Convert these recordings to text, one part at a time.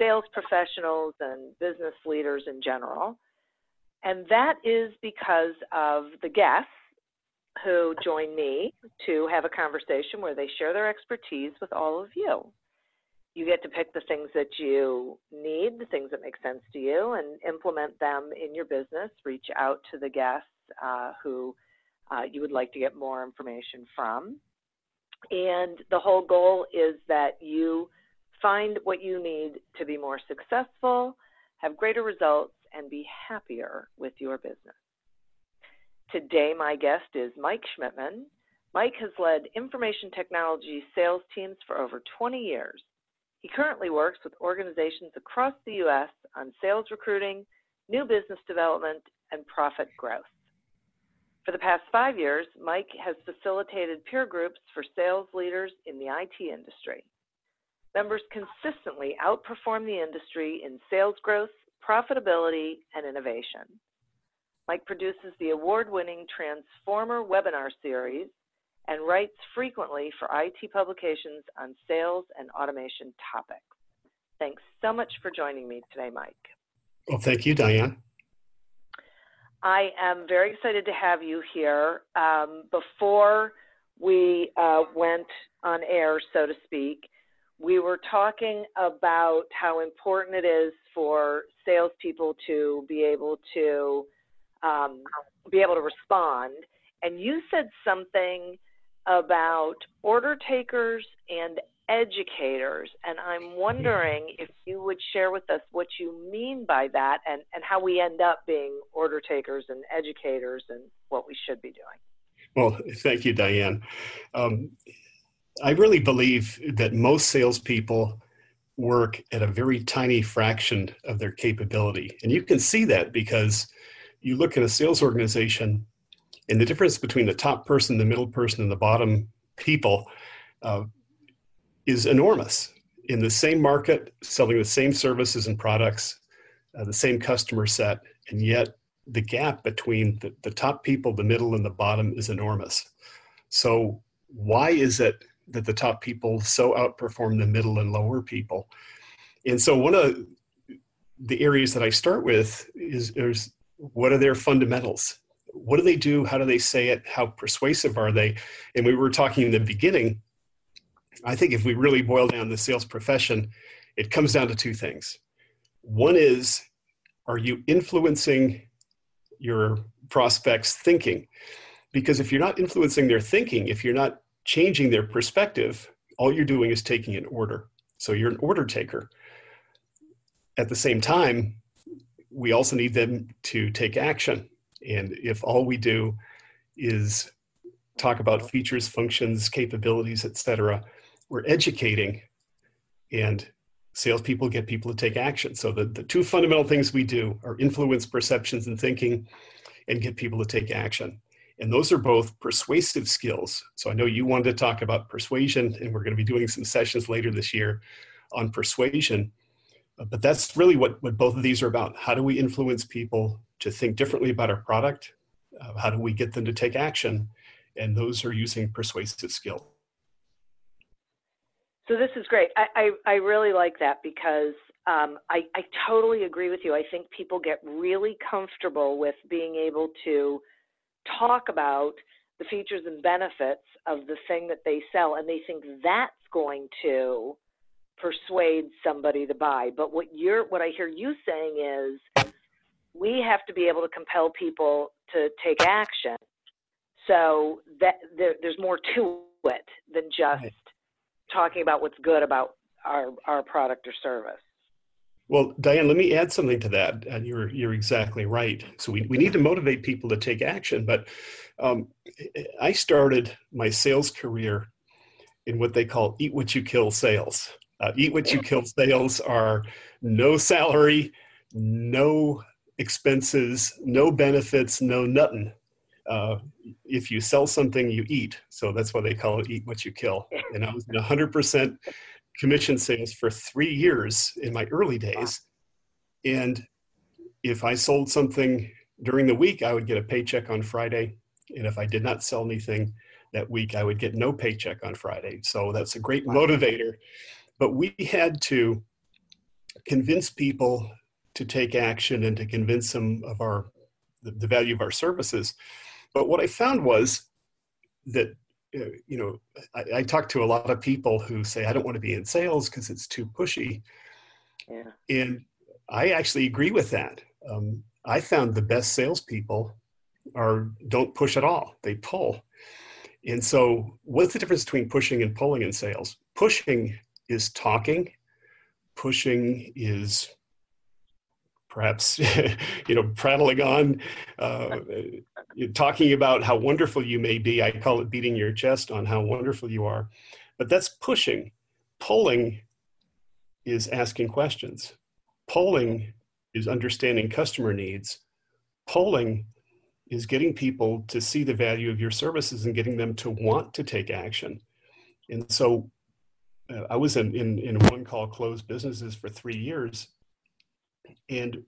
sales professionals and business leaders in general. And that is because of the guests who join me to have a conversation where they share their expertise with all of you. You get to pick the things that you need, the things that make sense to you, and implement them in your business. Reach out to the guests uh, who uh, you would like to get more information from. And the whole goal is that you Find what you need to be more successful, have greater results, and be happier with your business. Today, my guest is Mike Schmidtmann. Mike has led information technology sales teams for over 20 years. He currently works with organizations across the U.S. on sales recruiting, new business development, and profit growth. For the past five years, Mike has facilitated peer groups for sales leaders in the IT industry. Members consistently outperform the industry in sales growth, profitability, and innovation. Mike produces the award winning Transformer webinar series and writes frequently for IT publications on sales and automation topics. Thanks so much for joining me today, Mike. Well, thank you, Diane. I am very excited to have you here. Um, before we uh, went on air, so to speak, we were talking about how important it is for salespeople to be able to um, be able to respond. And you said something about order takers and educators. And I'm wondering if you would share with us what you mean by that and, and how we end up being order takers and educators and what we should be doing. Well, thank you, Diane. Um, I really believe that most salespeople work at a very tiny fraction of their capability. And you can see that because you look at a sales organization and the difference between the top person, the middle person, and the bottom people uh, is enormous. In the same market, selling the same services and products, uh, the same customer set, and yet the gap between the, the top people, the middle, and the bottom is enormous. So, why is it that the top people so outperform the middle and lower people. And so one of the areas that I start with is, is what are their fundamentals? What do they do? How do they say it? How persuasive are they? And we were talking in the beginning I think if we really boil down the sales profession, it comes down to two things. One is, are you influencing your prospects' thinking? Because if you're not influencing their thinking, if you're not changing their perspective, all you're doing is taking an order. So you're an order taker. At the same time, we also need them to take action. And if all we do is talk about features, functions, capabilities, etc., we're educating and salespeople get people to take action. So the, the two fundamental things we do are influence perceptions and thinking and get people to take action. And those are both persuasive skills. So I know you wanted to talk about persuasion, and we're going to be doing some sessions later this year on persuasion. Uh, but that's really what, what both of these are about. How do we influence people to think differently about our product? Uh, how do we get them to take action? And those are using persuasive skill. So this is great. I, I, I really like that because um, I, I totally agree with you. I think people get really comfortable with being able to talk about the features and benefits of the thing that they sell, and they think that's going to persuade somebody to buy. But what you're, what I hear you saying is, we have to be able to compel people to take action. So that there, there's more to it than just talking about what's good about our our product or service. Well, Diane, let me add something to that. And you're you're exactly right. So we, we need to motivate people to take action. But um, I started my sales career in what they call eat what you kill sales. Uh, eat what you kill sales are no salary, no expenses, no benefits, no nothing. Uh, if you sell something, you eat. So that's why they call it eat what you kill. And I was in 100% commission sales for three years in my early days. And if I sold something during the week, I would get a paycheck on Friday. And if I did not sell anything that week, I would get no paycheck on Friday. So that's a great motivator. But we had to convince people to take action and to convince them of our the, value of our services. But what I found was that you know, I, I, talk to a lot of people who say, I don't want to be in sales because it's too pushy. Yeah. And I actually agree with that. Um, I found the best salespeople are don't push at all; they pull. And so, what's the difference between pushing and pulling in sales? Pushing is talking. Pushing is perhaps you know prattling on uh, talking about how wonderful you may be. I call it beating your chest on how wonderful you are. But that's pushing. Pulling is asking questions. Polling is understanding customer needs. Polling is getting people to see the value of your services and getting them to want to take action. And so uh, i was in, in, in one call closed businesses for three years and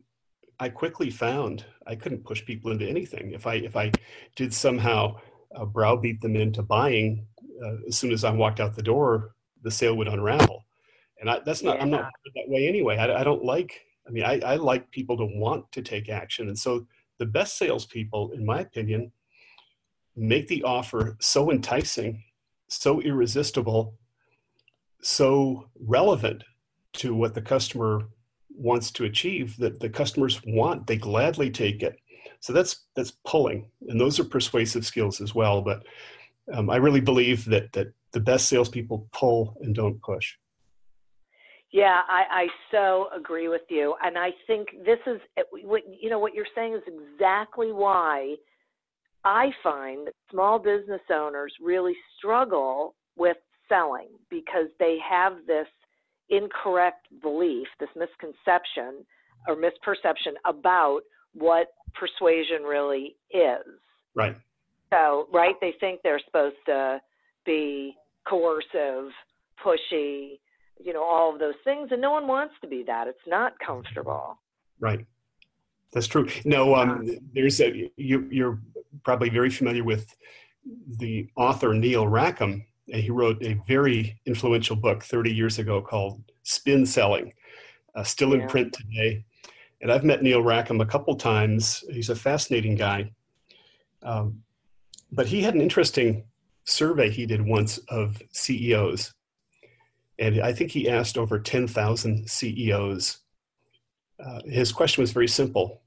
I quickly found I couldn't push people into anything. If I if I did somehow uh, browbeat them into buying, uh, as soon as I walked out the door, the sale would unravel. And I, that's not yeah. I'm not that way anyway. I, I don't like. I mean, I, I like people to want to take action, and so the best salespeople, in my opinion, make the offer so enticing, so irresistible, so relevant to what the customer wants to achieve that the customers want they gladly take it. So that's that's pulling and those are persuasive skills as well but um, i really believe that that the best salespeople pull and don't push. Yeah I, I so agree with you and i think this is what you know what you're saying is exactly why i find that small business owners really struggle with selling because they have this incorrect belief, this misconception or misperception about what persuasion really is. Right. So, right, they think they're supposed to be coercive, pushy, you know, all of those things, and no one wants to be that. It's not comfortable. Right. That's true. No, um, there's a you, you're probably very familiar with the author Neil Rackham, he wrote a very influential book 30 years ago called Spin Selling, uh, still in print today. And I've met Neil Rackham a couple times. He's a fascinating guy. Um, but he had an interesting survey he did once of CEOs. And I think he asked over 10,000 CEOs. Uh, his question was very simple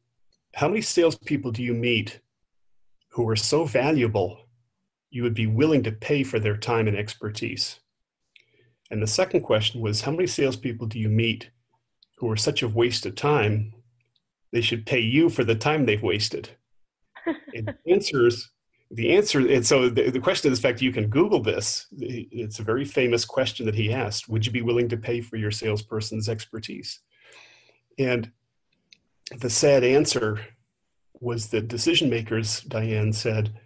How many salespeople do you meet who are so valuable you would be willing to pay for their time and expertise? And the second question was How many salespeople do you meet who are such a waste of time they should pay you for the time they've wasted? and the answers the answer and so the, the question is in fact you can google this it's a very famous question that he asked would you be willing to pay for your salesperson's expertise and the sad answer was that decision makers diane said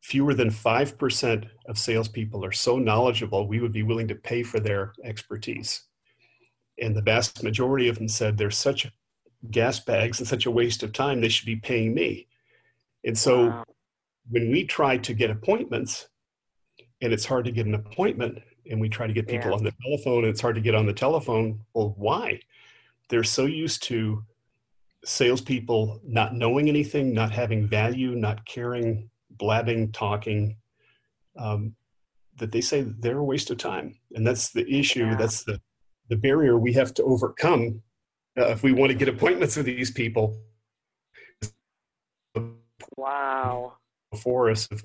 fewer than 5% of salespeople are so knowledgeable we would be willing to pay for their expertise. And the vast majority of them said they're such gas bags and such a waste of time they should be paying me. And so wow. when we try to get appointments and it's hard to get an appointment and we try to get people yeah. on the telephone and it's hard to get on the telephone well why? They're so used to salespeople not knowing anything not having value not caring blabbing talking um, that they say they're a waste of time and that's the issue yeah. that's the, the barrier we have to overcome uh, if we want to get appointments with these people wow before us have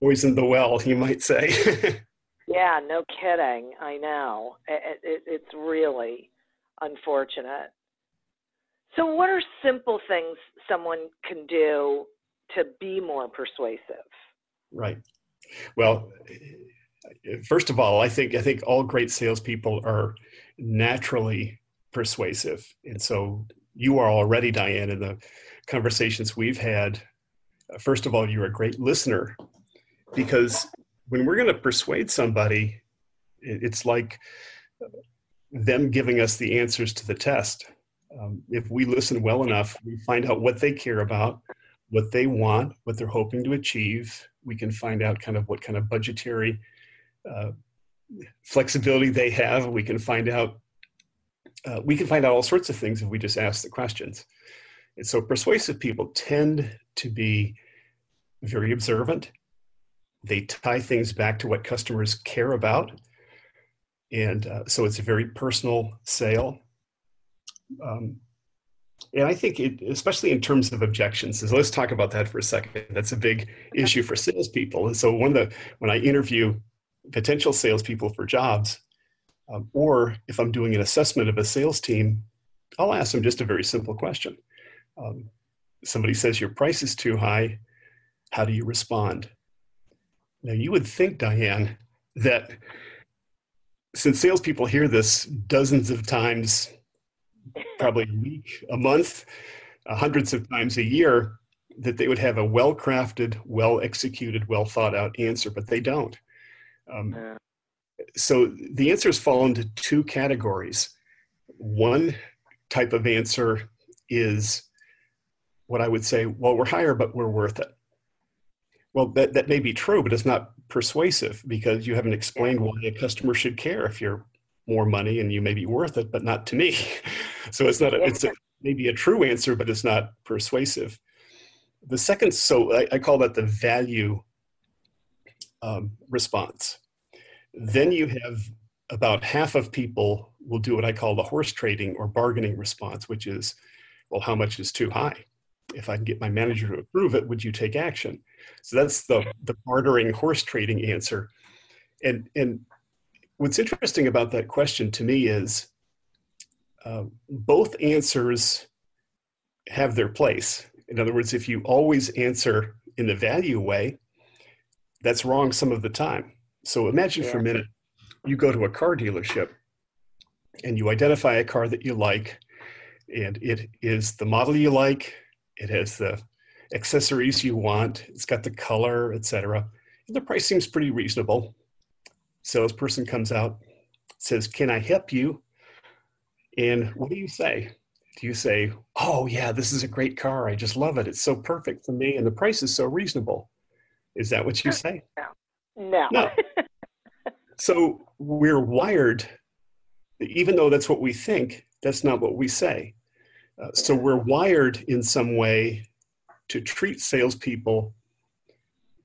poisoned the well, you might say. yeah, no kidding. I know. It, it, it's really unfortunate. So, what are simple things someone can do to be more persuasive? Right. Well, first of all, I think I think all great salespeople are naturally persuasive, and so you are already, Diane, in the conversations we've had first of all, you're a great listener because when we're going to persuade somebody, it's like them giving us the answers to the test. Um, if we listen well enough, we find out what they care about, what they want, what they're hoping to achieve. We can find out kind of what kind of budgetary uh, flexibility they have. We can find out uh, we can find out all sorts of things if we just ask the questions. And so persuasive people tend to be very observant. They tie things back to what customers care about. And uh, so it's a very personal sale. Um, and I think, it, especially in terms of objections, is let's talk about that for a second. That's a big issue for salespeople. And so, one of the when I interview potential salespeople for jobs, um, or if I'm doing an assessment of a sales team, I'll ask them just a very simple question. Um, somebody says your price is too high. How do you respond? Now, you would think, Diane, that since salespeople hear this dozens of times, probably a week, a month, uh, hundreds of times a year, that they would have a well crafted, well executed, well thought out answer, but they don't. Um, so the answers fall into two categories. One type of answer is what I would say, well, we're higher, but we're worth it. Well, that, that may be true, but it's not persuasive because you haven't explained why a customer should care if you're more money and you may be worth it, but not to me. so it's not a, it's a, maybe a true answer, but it's not persuasive. The second, so I, I call that the value um, response. Then you have about half of people will do what I call the horse trading or bargaining response, which is, well, how much is too high? If I can get my manager to approve it, would you take action? So that's the, the bartering horse trading answer. And, and what's interesting about that question to me is uh, both answers have their place. In other words, if you always answer in the value way, that's wrong some of the time. So imagine yeah. for a minute you go to a car dealership and you identify a car that you like, and it is the model you like, it has the accessories you want. It's got the color, etc. The price seems pretty reasonable. Salesperson comes out, says, "Can I help you?" And what do you say? Do you say, "Oh yeah, this is a great car. I just love it. It's so perfect for me, and the price is so reasonable"? Is that what you say? No. No. no. so we're wired, even though that's what we think, that's not what we say. Uh, so we're wired in some way to treat salespeople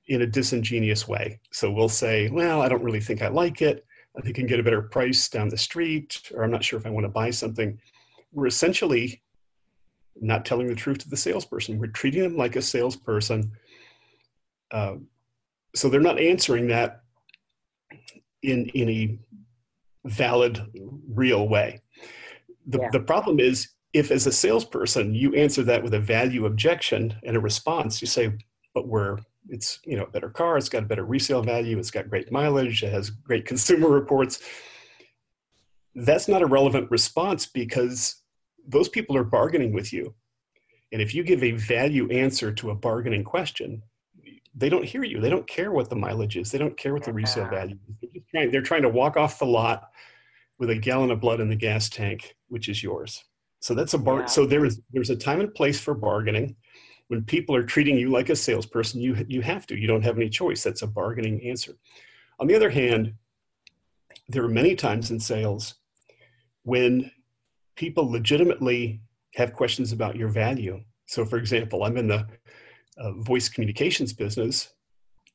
in a disingenuous way. So we'll say, well, I don't really think I like it, I think I can get a better price down the street, or I'm not sure if I want to buy something. We're essentially not telling the truth to the salesperson. We're treating them like a salesperson. Uh, so they're not answering that in, in a valid, real way. The, yeah. the problem is if as a salesperson you answer that with a value objection and a response, you say, but we're it's you know a better car, it's got a better resale value, it's got great mileage, it has great consumer reports. That's not a relevant response because those people are bargaining with you. And if you give a value answer to a bargaining question, they don't hear you. They don't care what the mileage is. They don't care what the resale uh-huh. value is. They're, trying, they're trying to walk off the lot with a gallon of blood in the gas tank, which is yours. So that's a bar. Yeah. So there is there's a time and place for bargaining. When people are treating you like a salesperson, you you have to. You don't have any choice. That's a bargaining answer. On the other hand, there are many times in sales when people legitimately have questions about your value. So, for example, I'm in the uh, voice communications business,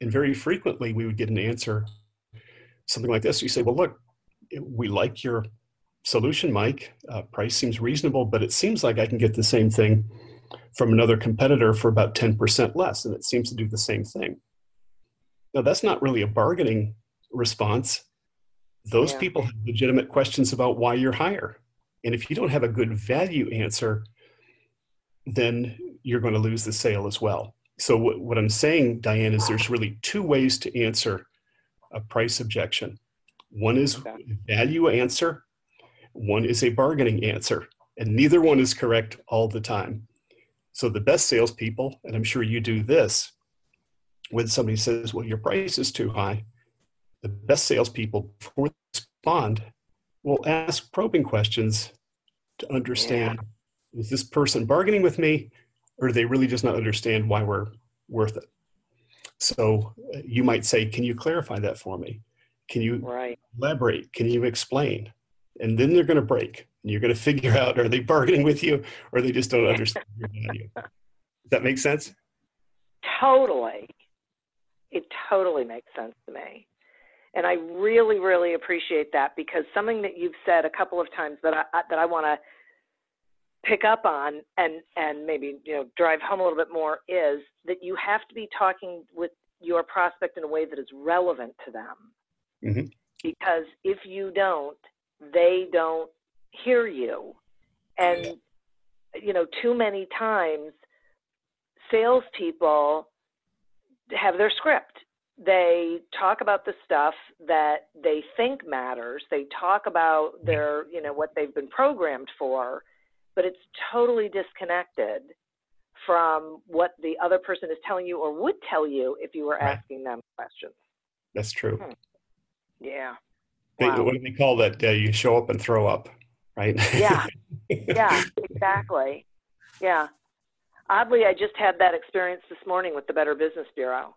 and very frequently we would get an answer something like this. You say, Well, look, we like your solution, Mike. Uh, price seems reasonable, but it seems like I can get the same thing from another competitor for about 10% less, and it seems to do the same thing. Now, that's not really a bargaining response. Those yeah. people have legitimate questions about why you're higher. And if you don't have a good value answer, then you're going to lose the sale as well. So, what, what I'm saying, Diane, is there's really two ways to answer a price objection. One is value answer, one is a bargaining answer, and neither one is correct all the time. So the best salespeople, and I'm sure you do this, when somebody says, "Well, your price is too high," the best salespeople, before they respond, will ask probing questions to understand: yeah. Is this person bargaining with me, or do they really just not understand why we're worth it? So uh, you might say, "Can you clarify that for me?" Can you right. elaborate? Can you explain? And then they're going to break. And you're going to figure out are they bargaining with you or they just don't understand your value. Does that make sense? Totally. It totally makes sense to me. And I really, really appreciate that because something that you've said a couple of times that I that I want to pick up on and and maybe you know drive home a little bit more is that you have to be talking with your prospect in a way that is relevant to them Mm-hmm. Because if you don't, they don't hear you. And, you know, too many times, salespeople have their script. They talk about the stuff that they think matters. They talk about their, you know, what they've been programmed for, but it's totally disconnected from what the other person is telling you or would tell you if you were asking them questions. That's true. Hmm. Yeah. Wow. What do they call that? Uh, you show up and throw up, right? yeah. Yeah, exactly. Yeah. Oddly, I just had that experience this morning with the Better Business Bureau.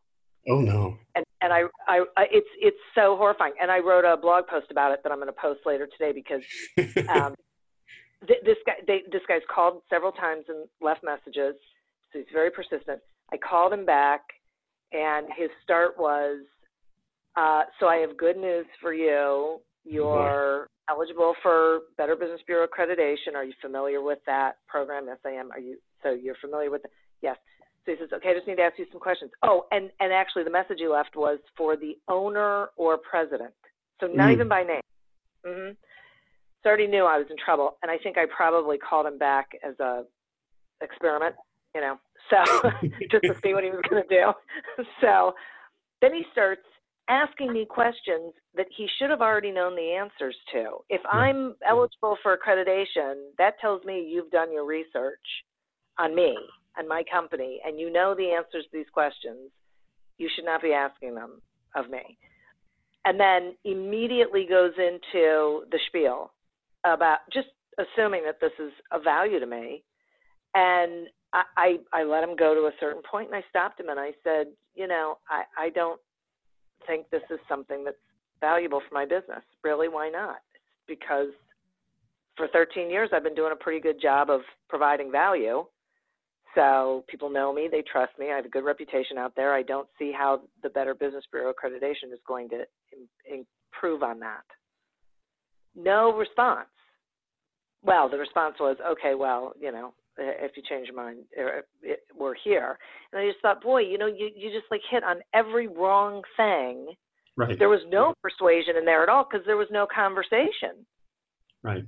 Oh no. And and I, I, I it's it's so horrifying. And I wrote a blog post about it that I'm going to post later today because um, th- this guy they, this guy's called several times and left messages. So he's very persistent. I called him back, and his start was uh, so I have good news for you. You're eligible for Better Business Bureau accreditation. Are you familiar with that program? Yes, I am. Are you? So you're familiar with it? Yes. So he says, okay, I just need to ask you some questions. Oh, and and actually, the message he left was for the owner or president. So not mm. even by name. Mm-hmm. So I already knew I was in trouble, and I think I probably called him back as a experiment, you know, so just to see what he was going to do. so then he starts asking me questions that he should have already known the answers to. If. I'm eligible for accreditation, that tells me you've done your research on me and my company and you know the answers to these questions. You should not be asking them of me. And then immediately goes into the spiel about just assuming that this is a value to me. And I, I, I let him go to a certain point and I stopped him and I said, you know, I, I don't think this is something that's valuable for my business. Really, why not? because for 13 years I've been doing a pretty good job of providing value. So people know me, they trust me. I have a good reputation out there. I don't see how the Better Business Bureau accreditation is going to improve on that? No response. Well, the response was, okay, well, you know, Uh, if you change your mind, uh, we're here. And I just thought, boy, you know, you, you just like hit on every wrong thing. Right. There was no persuasion in there at all because there was no conversation. Right.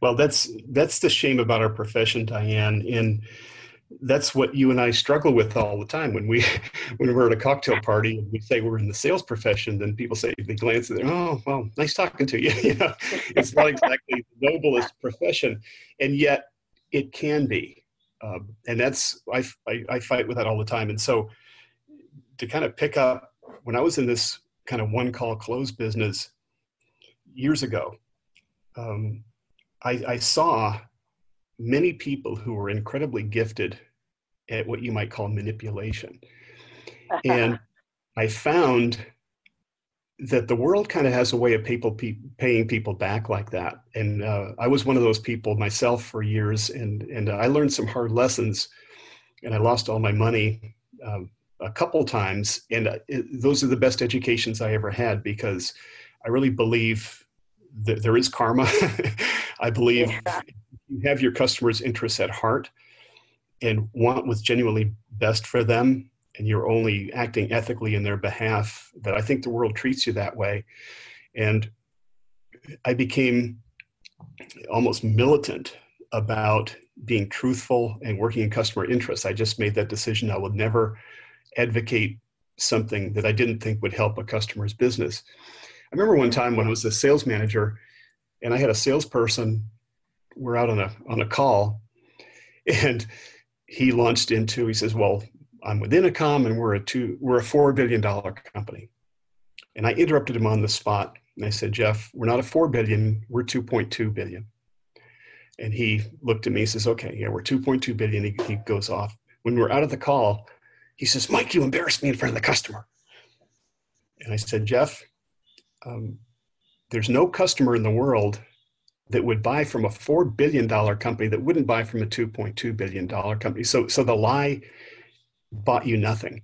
Well, that's that's the shame about our profession, Diane. And that's what you and I struggle with all the time when we when we're at a cocktail party and we say we're in the sales profession. Then people say they glance at them, oh well, nice talking to you. you know, it's not exactly the noblest profession, and yet it can be, um, and that's I, I I fight with that all the time. And so to kind of pick up when I was in this kind of one call close business years ago. Um, I, I saw many people who were incredibly gifted at what you might call manipulation. and I found that the world kind of has a way of people pe- paying people back like that. And uh, I was one of those people myself for years, and and I learned some hard lessons, and I lost all my money um, a couple times. And uh, it, those are the best educations I ever had because I really believe that there is karma. I believe yeah. you have your customers' interests at heart and want what's genuinely best for them, and you're only acting ethically in their behalf, that I think the world treats you that way. And I became almost militant about being truthful and working in customer interests. I just made that decision. I would never advocate something that I didn't think would help a customer's business. I remember one time when I was a sales manager and I had a salesperson, we're out on a on a call, and he launched into, he says, Well, I'm with Intercom and we're a two we're a four billion dollar company. And I interrupted him on the spot and I said, Jeff, we're not a four billion, we're 2.2 billion. And he looked at me, he says, Okay, yeah, we're 2.2 billion. He, he goes off. When we're out of the call, he says, Mike, you embarrassed me in front of the customer. And I said, Jeff, um, there's no customer in the world that would buy from a four billion dollar company that wouldn't buy from a two point two billion dollar company. So so the lie bought you nothing.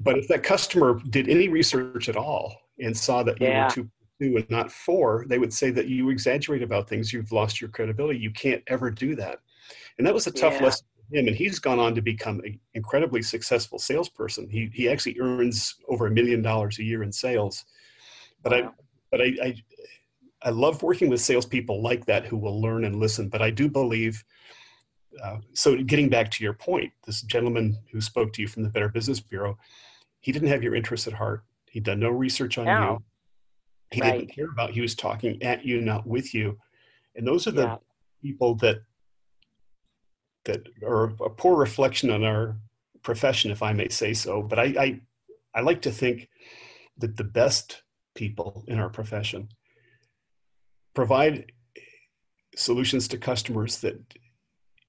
but if that customer did any research at all and saw that you yeah. were two two and not four, they would say that you exaggerate about things. You've lost your credibility. You can't ever do that. And that was a tough yeah. lesson for him. And he's gone on to become an incredibly successful salesperson. He he actually earns over a million dollars a year in sales. But wow. I but I, I, I love working with salespeople like that who will learn and listen. But I do believe. Uh, so getting back to your point, this gentleman who spoke to you from the Better Business Bureau, he didn't have your interests at heart. He'd done no research on no. you. He right. didn't care about. He was talking at you, not with you. And those are the yeah. people that that are a poor reflection on our profession, if I may say so. But I, I, I like to think that the best people in our profession. Provide solutions to customers that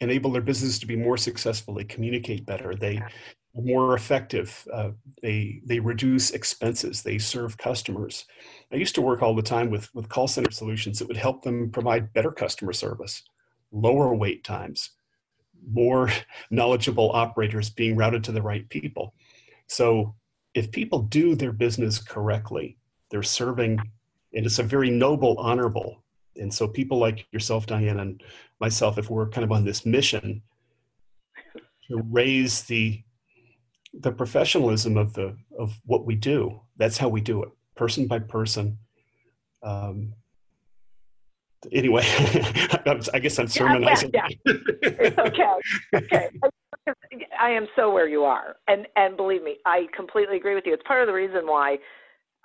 enable their business to be more successful. They communicate better. They are more effective. Uh, they they reduce expenses. They serve customers. I used to work all the time with with call center solutions that would help them provide better customer service, lower wait times, more knowledgeable operators being routed to the right people. So if people do their business correctly, they're serving, and it's a very noble, honorable. And so people like yourself, Diane, and myself, if we're kind of on this mission to raise the the professionalism of the of what we do, that's how we do it, person by person. Um, anyway, I guess I'm sermonizing. Yeah, yeah, yeah. okay, okay. I am so where you are, and and believe me, I completely agree with you. It's part of the reason why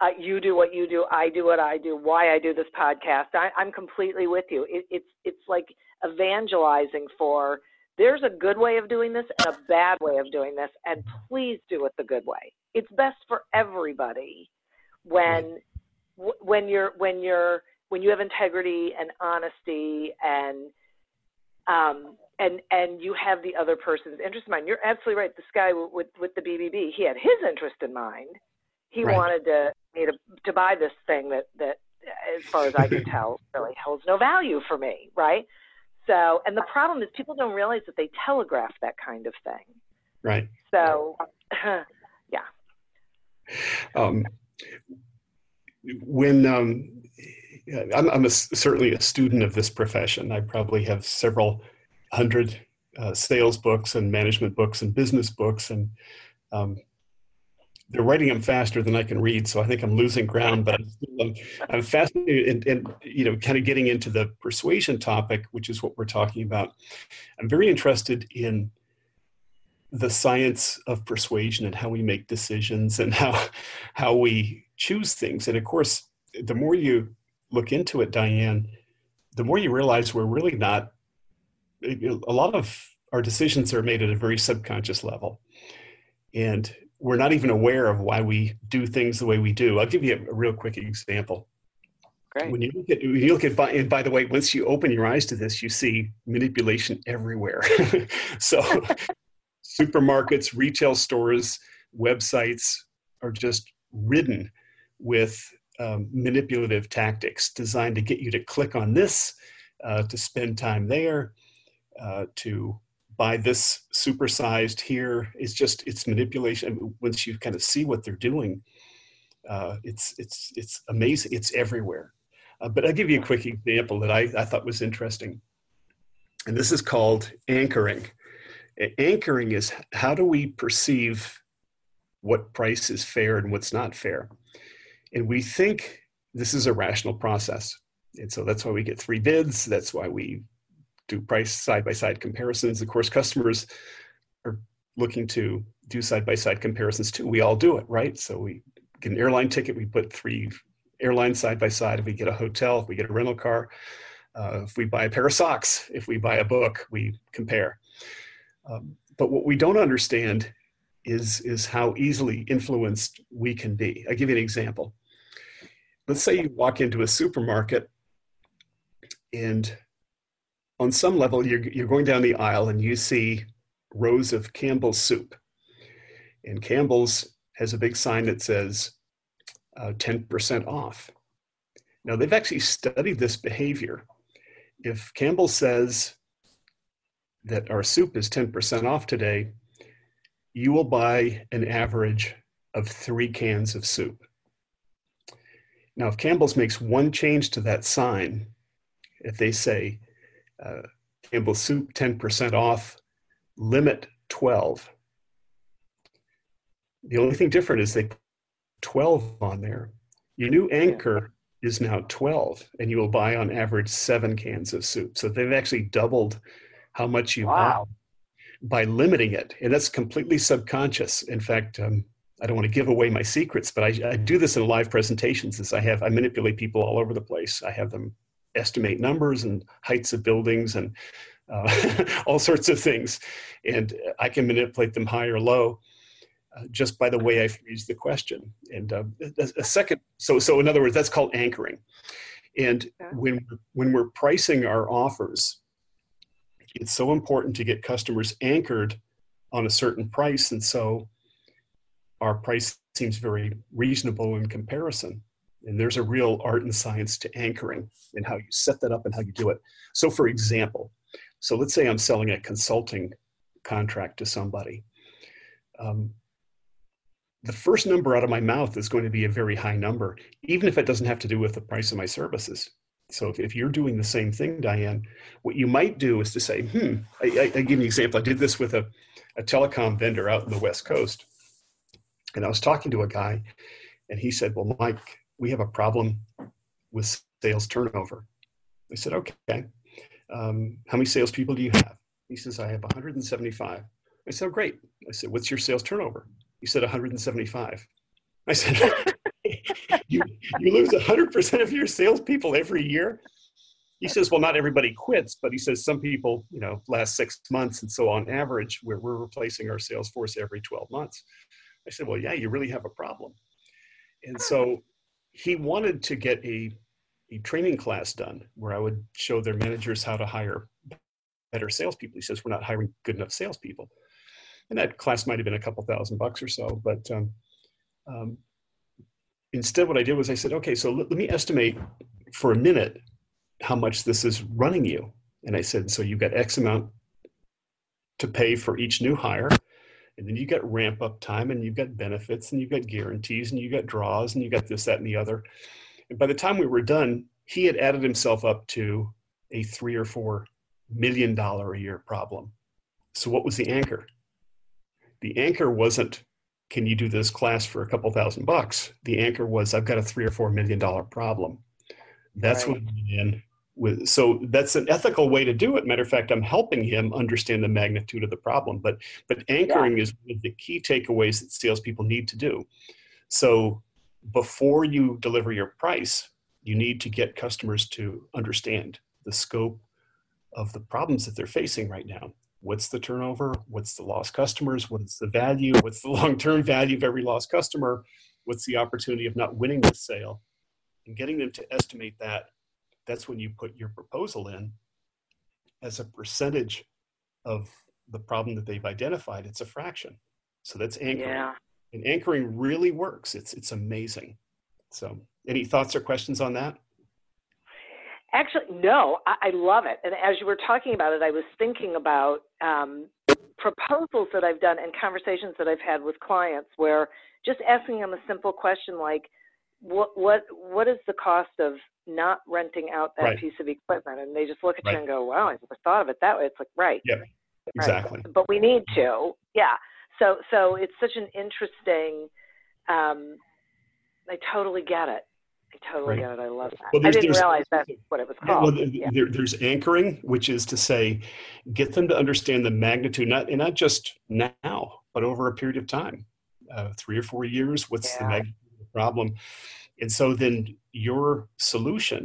uh, you do what you do, I do what I do, why I do this podcast. I, am completely with you. It, it's it's like evangelizing for there's a good way of doing this and a bad way of doing this, and please do it the good way. It's best for everybody when when you're when you're when you have integrity and honesty and um, and and you have the other person's interest in mind. You're absolutely right. This guy with with the BBB, he had his interest in mind he right. wanted to me to to buy this thing that that as far as I can tell really holds no value for me, right? So, and the problem is people don't realize that they telegraph that kind of thing. Right. So, yeah. Um, when um, I'm, I'm a, certainly a student of this profession, I probably have several hundred uh, sales books and management books and business books, and um, they're writing them faster than I can read, so I think I'm losing ground. But I'm, still, um, I'm fascinated, and, and you know, kind of getting into the persuasion topic, which is what we're talking about. I'm very interested in the science of persuasion and how we make decisions and how how we choose things. And of course, the more you look into it, Diane, the more you realize we're really not. A lot of our decisions are made at a very subconscious level, and we're not even aware of why we do things the way we do. I'll give you a, real quick example. Great. When you look at, when you look at, and by the way, once you open your eyes to this, you see manipulation everywhere. so, supermarkets, retail stores, websites are just ridden with um, manipulative tactics designed to get you to click on this, uh, to spend time there, uh, to buy this supersized here is just it's manipulation. Once you kind of see what they're doing, uh, it's it's it's amazing. It's everywhere. Uh, but I'll give you a quick example that I, I thought was interesting. And this is called anchoring. Anchoring is how do we perceive what price is fair and what's not fair? And we think this is a rational process. And so that's why we get three bids. That's why we do price side by side comparisons. Of course, customers are looking to do side by side comparisons too. We all do it, right? So we get an airline ticket, we put three airlines side by side. If we get a hotel, if we get a rental car, uh, if we buy a pair of socks, if we buy a book, we compare. Um, but what we don't understand is, is how easily influenced we can be. I'll give you an example. Let's say you walk into a supermarket and on some level, you're, you're going down the aisle and you see rows of Campbell's soup. And Campbell's has a big sign that says uh, 10% off. Now, they've actually studied this behavior. If Campbell says that our soup is 10% off today, you will buy an average of three cans of soup. Now, if Campbell's makes one change to that sign, if they say uh, Campbell soup 10% off, limit 12. The only thing different is they put 12 on there. Your new anchor is now 12, and you will buy on average seven cans of soup. So they've actually doubled how much you wow. buy by limiting it. And that's completely subconscious. In fact, um, I don't want to give away my secrets, but I, I do this in live presentations as I have, I manipulate people all over the place. I have them estimate numbers and heights of buildings and uh, all sorts of things. And I can manipulate them high or low uh, just by the way I phrase the question. And uh, a, a, second, so, so in other words, that's called anchoring. And when, when we're pricing our offers, it's so important to get customers anchored on a certain price. And so our price seems very reasonable in comparison. And there's a real art and science to anchoring and how you set that up and how you do it. So, for example, so let's say I'm selling a consulting contract to somebody. Um, the first number out of my mouth is going to be a very high number, even if it doesn't have to do with the price of my services. So if, if you're doing the same thing, Diane, what you might do is to say, hmm, I, I, I give you an example. I did this with a, a telecom vendor out in the West Coast. And I was talking to a guy and he said, well, Mike, we have a problem with sales turnover. I said, okay. Um, how many salespeople do you have? He says, I have 175. I said, oh, great. I said, what's your sales turnover? He said, 175. I said, you, you lose 100% of your salespeople every year? He says, well, not everybody quits, but he says some people, you know, last six months. And so on average, we're, we're replacing our sales force every 12 months. I said, well, yeah, you really have a problem. And so he wanted to get a, a training class done where I would show their managers how to hire better salespeople. He says, We're not hiring good enough salespeople. And that class might have been a couple thousand bucks or so. But um, um, instead, what I did was I said, Okay, so let, let me estimate for a minute how much this is running you. And I said, So you've got X amount to pay for each new hire. And then you got ramp up time and you've got benefits and you've got guarantees and you've got draws and you've got this, that, and the other. And by the time we were done, he had added himself up to a three or four million dollar a year problem. So what was the anchor? The anchor wasn't, can you do this class for a couple thousand bucks? The anchor was, I've got a three or four million dollar problem. That's right. what in with so that's an ethical way to do it. Matter of fact i'm helping him understand the magnitude of the problem but but anchoring yeah. is one of the key takeaways that salespeople need to do. So before you deliver your price you need to get customers to understand the scope of the problems that they're facing right now. What's the turnover? What's the lost customers? What's the value? What's the long-term value of every lost customer? What's the opportunity of not winning the sale? And getting them to estimate that that's when you put your proposal in as a percentage of the problem that they've identified. It's a fraction. So that's anchoring. Yeah. And anchoring really works. It's it's amazing. So any thoughts or questions on that? Actually, no, I, I love it. And as you were talking about it, I was thinking about um, proposals that I've done and conversations that I've had with clients where just asking them a simple question like, what what what is the cost of not renting out that right. piece of equipment and they just look at right. you and go wow i never thought of it that way it's like right yeah exactly right. but we need to yeah so so it's such an interesting um i totally get it I totally get it. I love that. Well, I didn't realize that's what it was called. Well, yeah. there, there's anchoring, which is to say, get them to understand the magnitude, not and not just now, but over a period of time, uh, three or four years. What's yeah. the magnitude problem? And so then your solution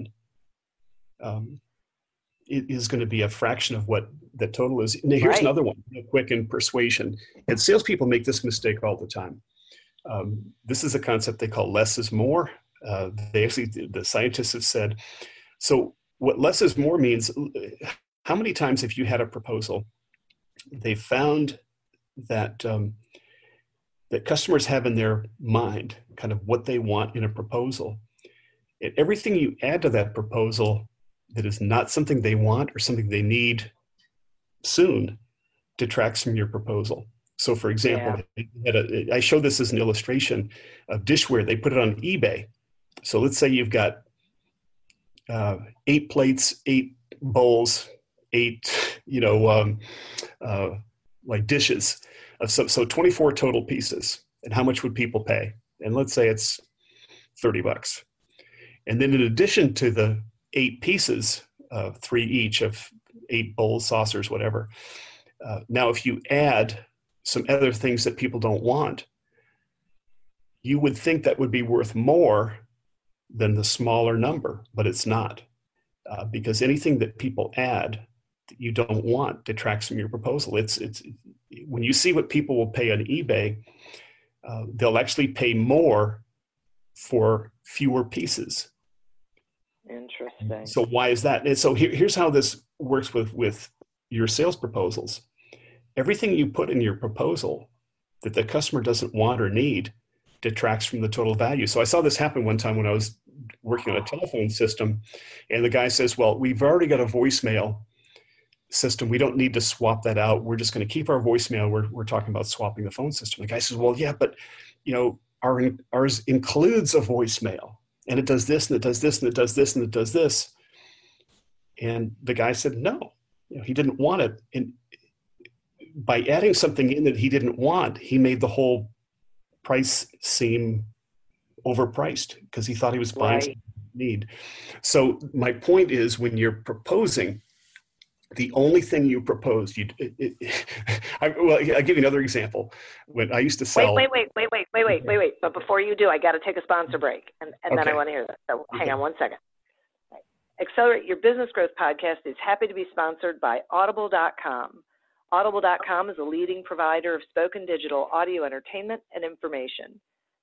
um, is going to be a fraction of what the total is. Now, here's right. another one, real quick in persuasion. And salespeople make this mistake all the time. Um, this is a concept they call less is more. Uh, they actually, the scientists have said, so what less is more means, how many times have you had a proposal? They found that um, that customers have in their mind, kind of what they want in a proposal. And everything you add to that proposal that is not something they want or something they need soon detracts from your proposal. So, for example, yeah. a, I show this as an illustration of dishware. They put it on eBay. So, let's say you've got uh, eight plates, eight bowls, eight, you know, um, uh, like dishes so, so 24 total pieces. And how much would people pay? And let's say it's 30 bucks. And then in addition to the eight pieces, uh, three each of eight bowls, saucers, whatever. Uh, now, if you add some other things that people don't want, you would think that would be worth more than the smaller number, but it's not. Uh, because anything that people add you don't want detracts from your proposal. It's, it's, when you see what people will pay on eBay, uh, they'll actually pay more for fewer pieces. Interesting. So why is that? And so here, here's how this works with with your sales proposals. Everything you put in your proposal that the customer doesn't want or need detracts from the total value. So I saw this happen one time when I was working on a telephone system, and the guy says, "Well, we've already got a voicemail system. We don't need to swap that out. We're just going to keep our voicemail. We're, we're talking about swapping the phone system. The guy says, well, yeah, but you know, our, ours includes a voicemail and it does this and it does this and it does this and it does this. And the guy said, no, you know, he didn't want it. And by adding something in that he didn't want, he made the whole price seem overpriced because he thought he was buying right. need. So my point is when you're proposing the only thing you proposed, you, I, well, I'll give you another example. When I used to sell. Wait, wait, wait, wait, wait, wait, wait, wait. But before you do, I got to take a sponsor break, and, and okay. then I want to hear that. So hang on one second. Accelerate Your Business Growth podcast is happy to be sponsored by Audible.com. Audible.com is a leading provider of spoken digital audio entertainment and information.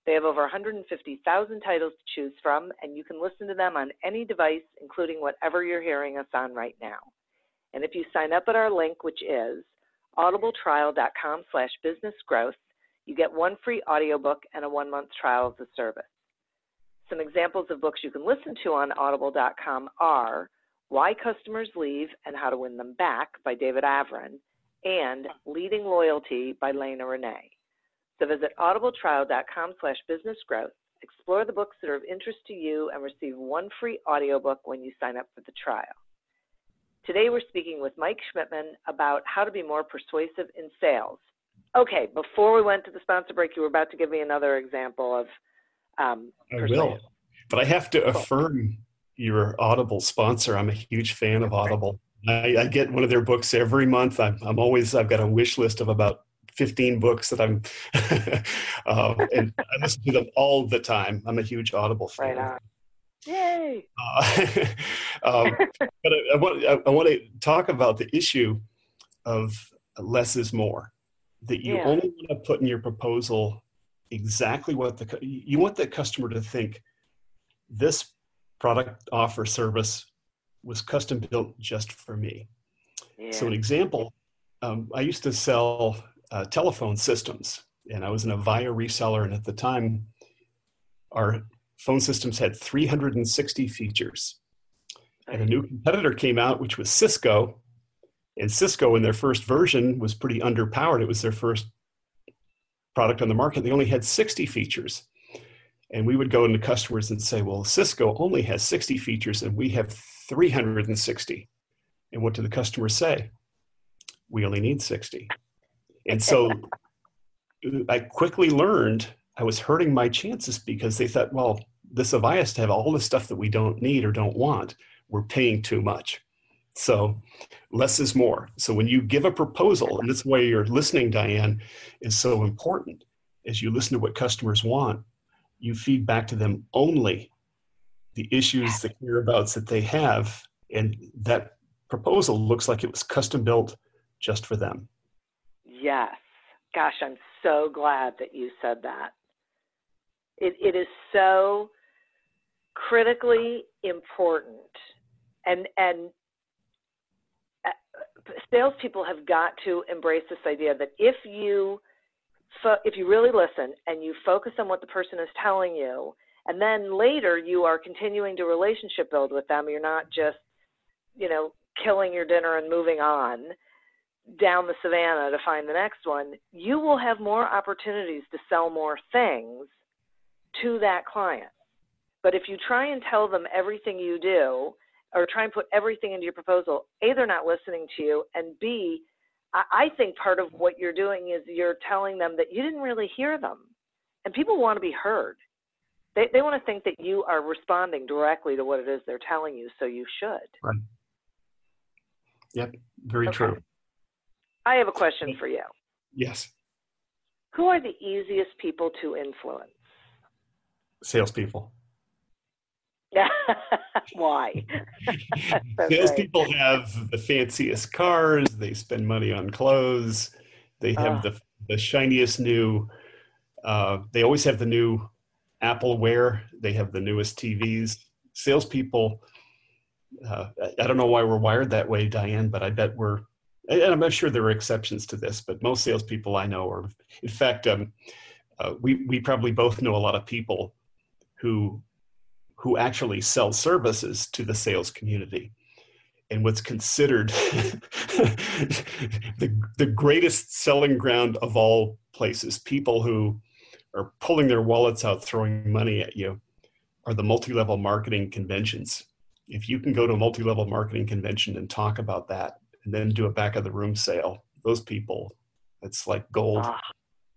They have over 150,000 titles to choose from, and you can listen to them on any device, including whatever you're hearing us on right now. And if you sign up at our link, which is audibletrial.com slash businessgrowth, you get one free audiobook and a one-month trial of the service. Some examples of books you can listen to on audible.com are Why Customers Leave and How to Win Them Back by David Averin and Leading Loyalty by Lena Renee. So visit audibletrial.com slash business growth, explore the books that are of interest to you, and receive one free audiobook when you sign up for the trial. Today we're speaking with Mike Schmidtmann about how to be more persuasive in sales. Okay, before we went to the sponsor break, you were about to give me another example of um, I will, but I have to cool. affirm your Audible sponsor. I'm a huge fan of Audible. I, I, get one of their books every month. I'm, I'm always I've got a wish list of about 15 books that I'm, uh, and I listen to them all the time. I'm a huge Audible fan. Right on. Yay! Uh, um, but I, I, want I, I, want to talk about the issue of less is more. That you yeah. only want to put in your proposal exactly what the you want the customer to think this product offer service was custom built just for me. Yeah. So an example, um, I used to sell uh, telephone systems, and I was an Avaya reseller, and at the time, our phone systems had 360 features. And a new competitor came out, which was Cisco. And Cisco, in their first version, was pretty underpowered. It was their first product on the market. They only had 60 features. And we would go into customers and say, well, Cisco only has 60 features and we have 360. And what do the customers say? We only need 60. And so I quickly learned I was hurting my chances because they thought, well, this Avaya to have all the stuff that we don't need or don't want. We're paying too much. So less is more. So when you give a proposal, and this way you're listening, Diane, is so important. As you listen to what customers want, you feed back to them only the issues, the whereabouts that they have, and that proposal looks like it was custom built just for them. Yes. Gosh, I'm so glad that you said that. It, it is so critically important. And, and uh, salespeople have got to embrace this idea that if you if you really listen and you focus on what the person is telling you, and then later you are continuing to relationship build with them, you're not just, you know, killing your dinner and moving on down the savannah to find the next one, you will have more opportunities to sell more things to that client. But if you try and tell them everything you do, or try and put everything into your proposal, A, they're not listening to you, and B, I think part of what you're doing is you're telling them that you didn't really hear them. And people want to be heard. They, they want to think that you are responding directly to what it is they're telling you, so you should. Right. Yep, very okay. true. I have a question for you. Yes. Who are the easiest people to influence? Salespeople. Why? Salespeople have the fanciest cars. They spend money on clothes. They have uh. the the shiniest new. Uh, they always have the new Apple Wear. They have the newest TVs. Salespeople. Uh, I don't know why we're wired that way, Diane, but I bet we're. And I'm not sure there are exceptions to this, but most salespeople I know are. In fact, um, uh, we we probably both know a lot of people who who actually sell services to the sales community. And what's considered the, the greatest selling ground of all places people who are pulling their wallets out throwing money at you are the multi-level marketing conventions. If you can go to a multi-level marketing convention and talk about that and then do a back of the room sale those people it's like gold. Ah.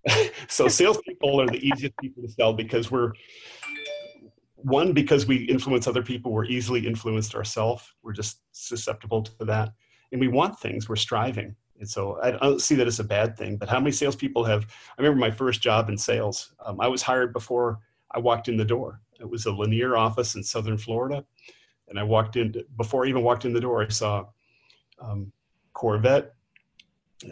so salespeople are the easiest people to sell because we're one because we influence other people we're easily influenced ourselves. We're just susceptible to that. And we want things we're striving. And so i don't see that as a bad thing but how many salespeople have i remember my first job in sales um, i was hired before i walked in the door. It was a Lanier office in southern florida. And i walked in before i even walked in the door i saw um, corvette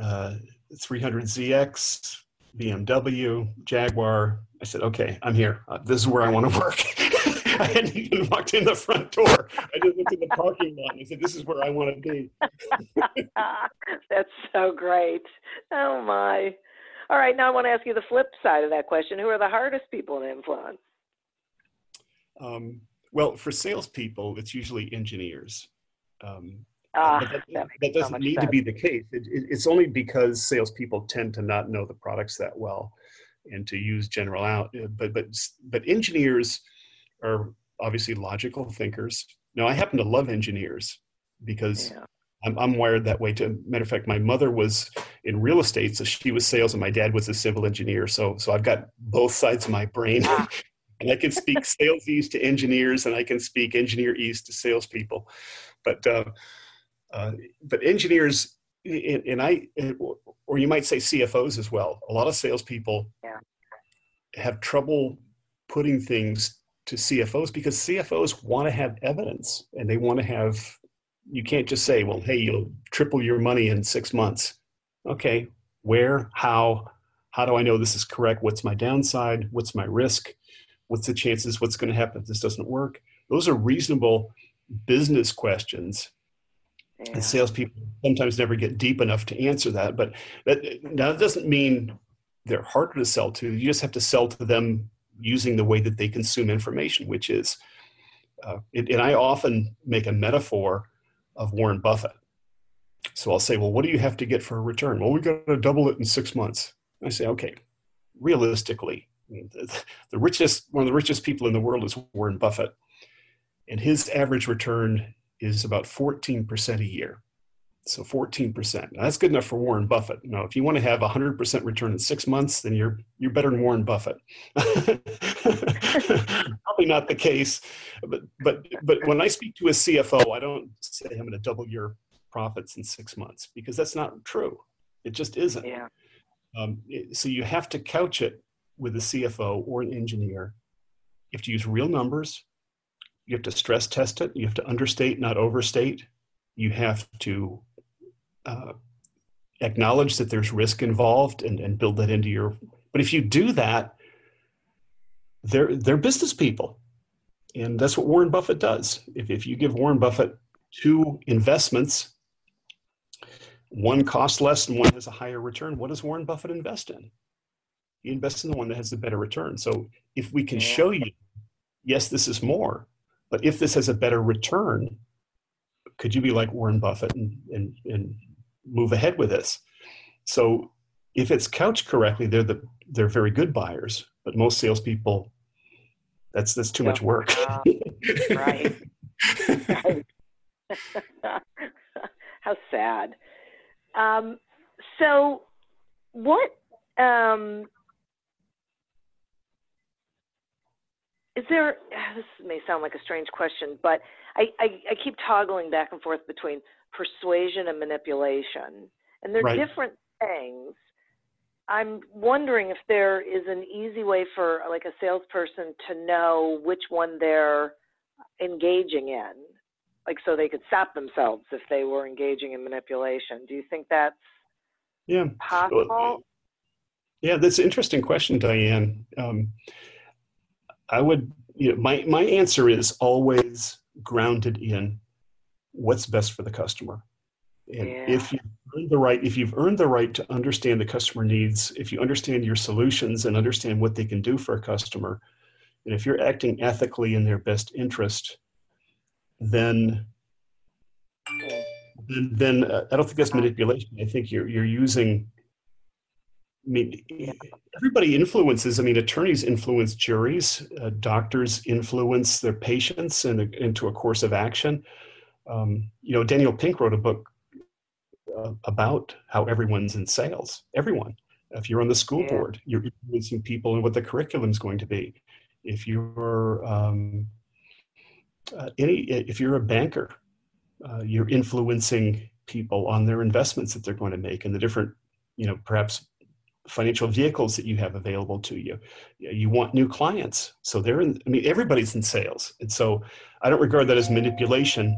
uh, 300zx bmw jaguar. I said okay i'm here. Uh, this is where i want to work I hadn't even walked in the front door. I just went to the parking lot and I said, "This is where I want to be." That's so great. Oh my! All right, now I want to ask you the flip side of that question: Who are the hardest people to influence? Um, well, for salespeople, it's usually engineers. Um, Ah, that, that, that doesn't so need sense. to be the case. It, it, it's only because salespeople tend to not know the products that well, and to use general out. uh, But but but engineers are obviously logical thinkers. Now I happen to love engineers because Yeah. I'm, I'm wired that way. To matter of fact, my mother was in real estate, so she was sales, and my dad was a civil engineer. So so I've got both sides of my brain. Ah. And I can speak sales ease to engineers, and I can speak engineer ease to salespeople. But uh, uh, but engineers, and, and I, or you might say CFOs as well. A lot of salespeople Yeah. have trouble putting things to CFOs because CFOs want to have evidence and they want to have. You can't just say, "Well, hey, you'll triple your money in six months." Okay, where, how, how do I know this is correct? What's my downside? What's my risk? What's the chances? What's going to happen if this doesn't work? Those are reasonable business questions Yeah. and salespeople sometimes never get deep enough to answer that. But that now that doesn't mean they're harder to sell to. You just have to sell to them using the way that they consume information, which is, uh, it, and I often make a metaphor of Warren Buffett. So I'll say, well, what do you have to get for a return? Well, we've got to double it in six months. I say, okay, realistically, the, the richest, one of the richest people in the world is Warren Buffett, and his average return is about 14% a year. So 14%. Now, that's good enough for Warren Buffett. Now, if you want to have 100% return in six months, then you're you're better than Warren Buffett. Probably not the case, but but but when I speak to a CFO, I don't say I'm going to double your profits in six months because that's not true. It just isn't. yeah. Um, it- so you have to couch it with a CFO or an engineer. You have to use real numbers. You have to stress test it. You have to understate, not overstate. You have to uh, acknowledge that there's risk involved and, and build that into your. But if you do that, they're they're business people, and that's what Warren Buffett does. If if you give Warren Buffett two investments, one costs less and one has a higher return, what does Warren Buffett invest in? He invests in the one that has the better return. So if we can show you, yes, this is more, but if this has a better return, could you be like Warren Buffett and, and, and move ahead with this? So if it's couched correctly, they're the they're very good buyers, but most salespeople, that's that's too much work. Uh, right. Right. How sad. Um, so, what um, is there? This may sound like a strange question, but I, I, I keep toggling back and forth between persuasion and manipulation, and they're Right. different things. I'm wondering if there is an easy way for like a salesperson to know which one they're engaging in, like so they could stop themselves if they were engaging in manipulation. Do you think that's yeah. possible? Yeah, that's an interesting question, Diane. Um, I would, you know, my, my answer is always grounded in what's best for the customer. And Yeah. if you've earned the right, if you've earned the right to understand the customer needs, if you understand your solutions and understand what they can do for a customer, and if you're acting ethically in their best interest, then then, then uh, I don't think that's manipulation. I think you're you're using. I mean, everybody influences. I mean, attorneys influence juries, uh, doctors influence their patients in a, into a course of action. Um, you know, Daniel Pink wrote a book uh, about how everyone's in sales. Everyone. If you're on the school Yeah. board, you're influencing people and what the curriculum is going to be. If you're um, uh, any, if you're a banker, uh, you're influencing people on their investments that they're going to make and the different, you know, perhaps financial vehicles that you have available to you. You want new clients, so they're in. I mean, everybody's in sales, and so I don't regard that as manipulation.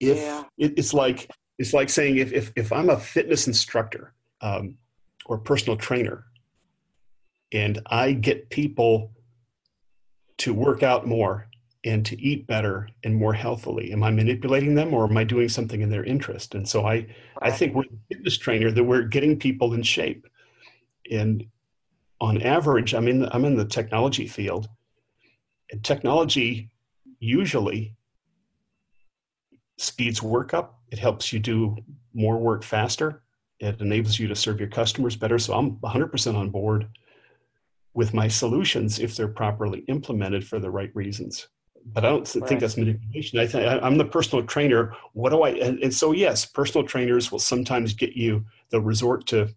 If Yeah. it, it's like it's like saying if if if I'm a fitness instructor um, or personal trainer, and I get people to work out more and to eat better and more healthily, am I manipulating them or am I doing something in their interest? And so I I think we're fitness trainer that we're getting people in shape. And on average, I'm in the, I'm in the technology field. And technology usually speeds work up. It helps you do more work faster. It enables you to serve your customers better. So I'm 100% on board with my solutions if they're properly implemented for the right reasons. But I don't right. think that's manipulation. I think I'm the personal trainer. What do I? And, and so yes, personal trainers will sometimes get you. They'll resort to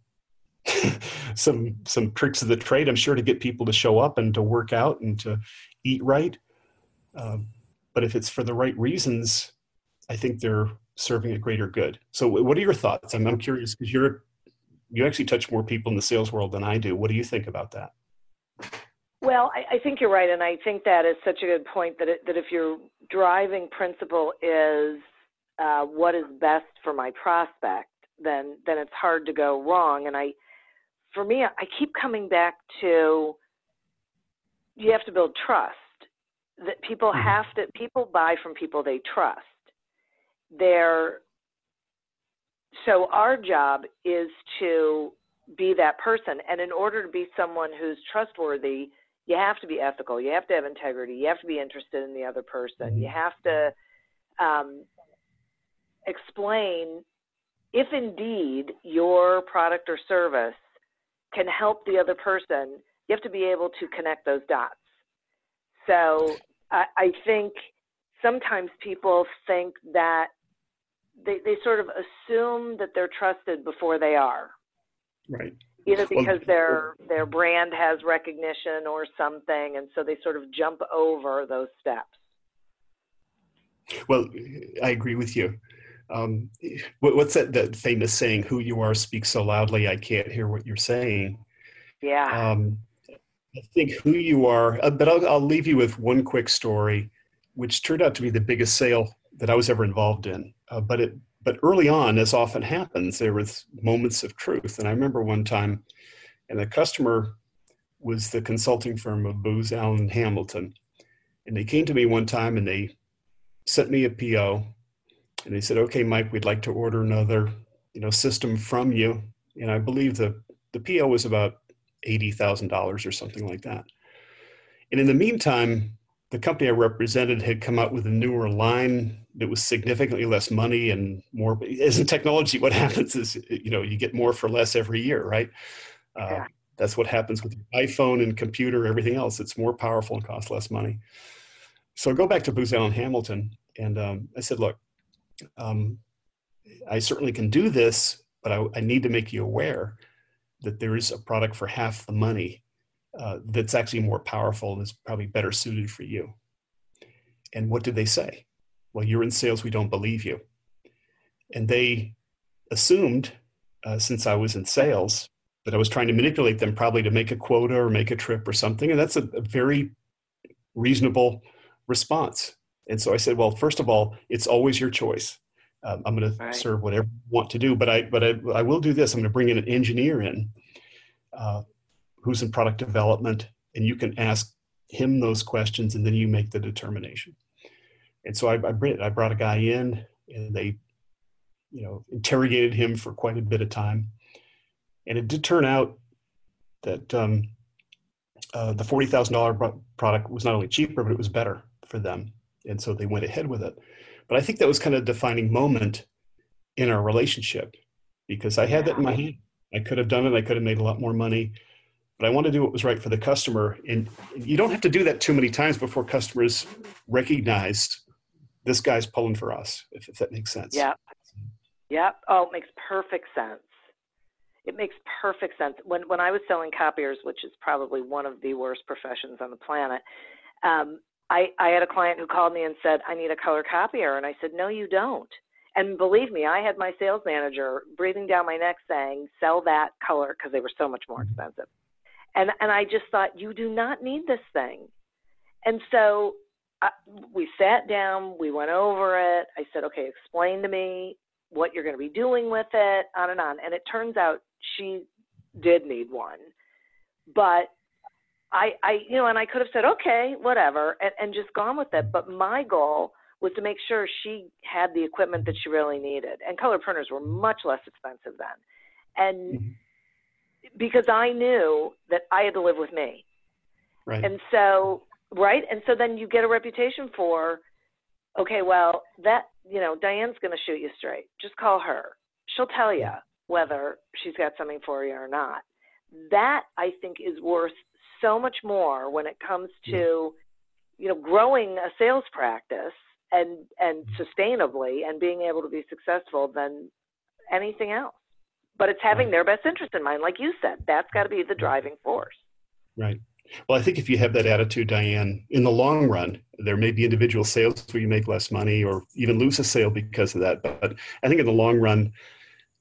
some some tricks of the trade. I'm sure to get people to show up and to work out and to eat right. Uh, but if it's for the right reasons, I think they're serving a greater good. So, what are your thoughts? I'm, I'm curious because you're you actually touch more people in the sales world than I do. What do you think about that? Well, I, I think you're right, and I think that is such a good point that it, that if your driving principle is uh, what is best for my prospect, then then it's hard to go wrong. And I, for me, I keep coming back to you have to build trust. That people mm-hmm. have to people buy from people they trust. They're so our job is to be that person, and in order to be someone who's trustworthy you have to be ethical. You have to have integrity. You have to be interested in the other person. You mm-hmm. have to um, explain if indeed your product or service can help the other person. You have to be able to connect those dots. So I, I think sometimes people think that they, they sort of assume that they're trusted before they are. Right. Either because their their brand has recognition or something and so they sort of jump over those steps. Well i agree with you. Um, what's that, that famous saying who you are speaks so loudly i can't hear what you're saying. Yeah. Um, i think who you are uh, but I'll, I'll leave you with one quick story which turned out to be the biggest sale that i was ever involved in uh, but it but early on, as often happens, there was moments of truth. And I remember one time, and the customer was the consulting firm of Booz Allen Hamilton. And they came to me one time and they sent me a PO and they said, okay, Mike, we'd like to order another, you know, system from you. And I believe the, the PO was about $80,000 or something like that. And in the meantime, the company I represented had come out with a newer line that was significantly less money and more. As in technology, what happens is you know you get more for less every year, right? Uh, yeah. That's what happens with your iPhone and computer, everything else. It's more powerful and costs less money. So I go back to Booz Allen Hamilton, and um, I said, "Look, um, I certainly can do this, but I, I need to make you aware that there is a product for half the money uh, that's actually more powerful and is probably better suited for you. And what did they say? Well, you're in sales, we don't believe you. And they assumed, uh, since I was in sales, that I was trying to manipulate them probably to make a quota or make a trip or something. And that's a, a very reasonable response. And so I said, well, first of all, it's always your choice. Um, I'm going right. to serve whatever you want to do, but I, but I, I will do this. I'm going to bring in an engineer in uh, who's in product development, and you can ask him those questions, and then you make the determination. And so I, I, I brought a guy in, and they, you know, interrogated him for quite a bit of time, and it did turn out that um, uh, the forty thousand dollar product was not only cheaper, but it was better for them, and so they went ahead with it. But I think that was kind of a defining moment in our relationship because I had that in my hand. I could have done it. I could have made a lot more money but I want to do what was right for the customer. And you don't have to do that too many times before customers recognize this guy's pulling for us, if, if that makes sense. Yeah. Yeah. Oh, it makes perfect sense. It makes perfect sense. When when I was selling copiers, which is probably one of the worst professions on the planet, um, I, I had a client who called me and said, I need a color copier. And I said, No, you don't. And believe me, I had my sales manager breathing down my neck saying, Sell that color because they were so much more expensive. And, and I just thought, you do not need this thing. And so I, we sat down, we went over it. I said, okay, explain to me what you're going to be doing with it, on and on. And it turns out she did need one. But I, I, you know, and I could have said, okay, whatever, and, and just gone with it. But my goal was to make sure she had the equipment that she really needed. And color printers were much less expensive then. And mm-hmm because I knew that I had to live with me. Right. And so, right? And so then you get a reputation for, okay, well, that you know, Diane's going to shoot you straight. Just call her. She'll tell you whether she's got something for you or not. That I think is worth so much more when it comes to, you know, growing a sales practice and and sustainably and being able to be successful than anything else. But it's having their best interest in mind, like you said. That's got to be the driving force. Right. Well, I think if you have that attitude, Diane, in the long run, there may be individual sales where you make less money or even lose a sale because of that. But I think in the long run,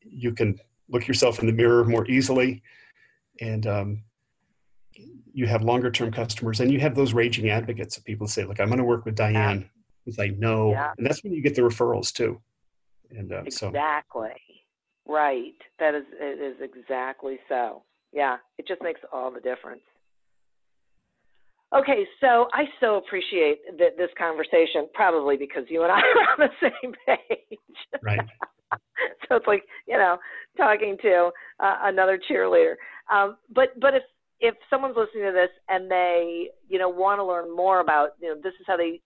you can look yourself in the mirror more easily and um, you have longer term customers and you have those raging advocates of people say, look, I'm going to work with Diane because I know. Yeah. And that's when you get the referrals too. And uh, so, Exactly. Right. That is it is exactly so. Yeah. It just makes all the difference. Okay, so I so appreciate th- this conversation, probably because you and I are on the same page. right. so it's like you know talking to uh, another cheerleader. Um, but but if if someone's listening to this and they you know want to learn more about you know this is how they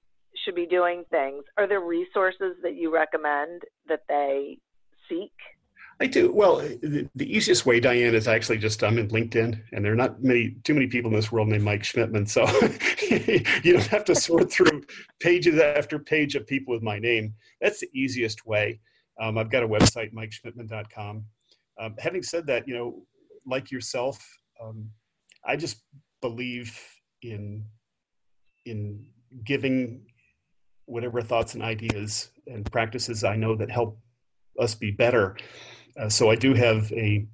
should be doing things, are there resources that you recommend that they? I do. Well, the, the, easiest way, Diane, is actually just I'm in LinkedIn, and there are not many, too many people in this world named Mike Schmidtmann, so you don't have to sort through pages after page of people with my name. That's the easiest way. Um, I've got a website, MikeSchmidtmann.com. Um, having said that, you know, like yourself, um, I just believe in in giving whatever thoughts and ideas and practices I know that help us be better uh, so I do have a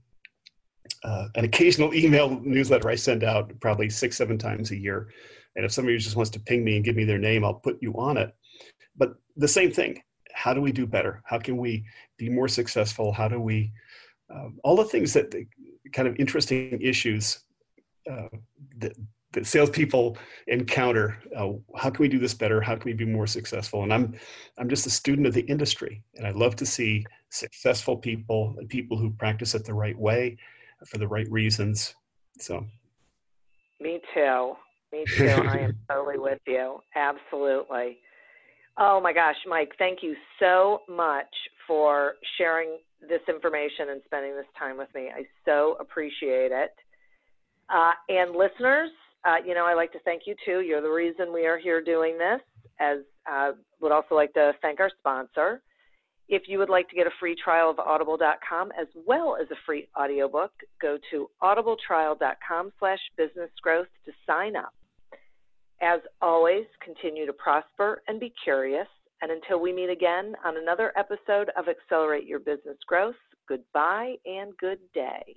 uh, an occasional email newsletter I send out probably six, seven times a year. And if somebody just wants to ping me and give me their name, I'll put you on it. But the same thing how do we do better? How can we be more successful? How do we, uh, all the things that the kind of interesting issues uh, that, that salespeople encounter. Uh, how can we do this better? How can we be more successful? And I'm, I'm just a student of the industry, and I love to see successful people and people who practice it the right way for the right reasons. So, me too. Me too. I am totally with you. Absolutely. Oh my gosh, Mike, thank you so much for sharing this information and spending this time with me. I so appreciate it. Uh, and listeners, uh, you know, I like to thank you too. You're the reason we are here doing this. As uh, would also like to thank our sponsor. If you would like to get a free trial of audible.com as well as a free audiobook, go to audibletrial.com slash businessgrowth to sign up. As always, continue to prosper and be curious. And until we meet again on another episode of Accelerate Your Business Growth, goodbye and good day.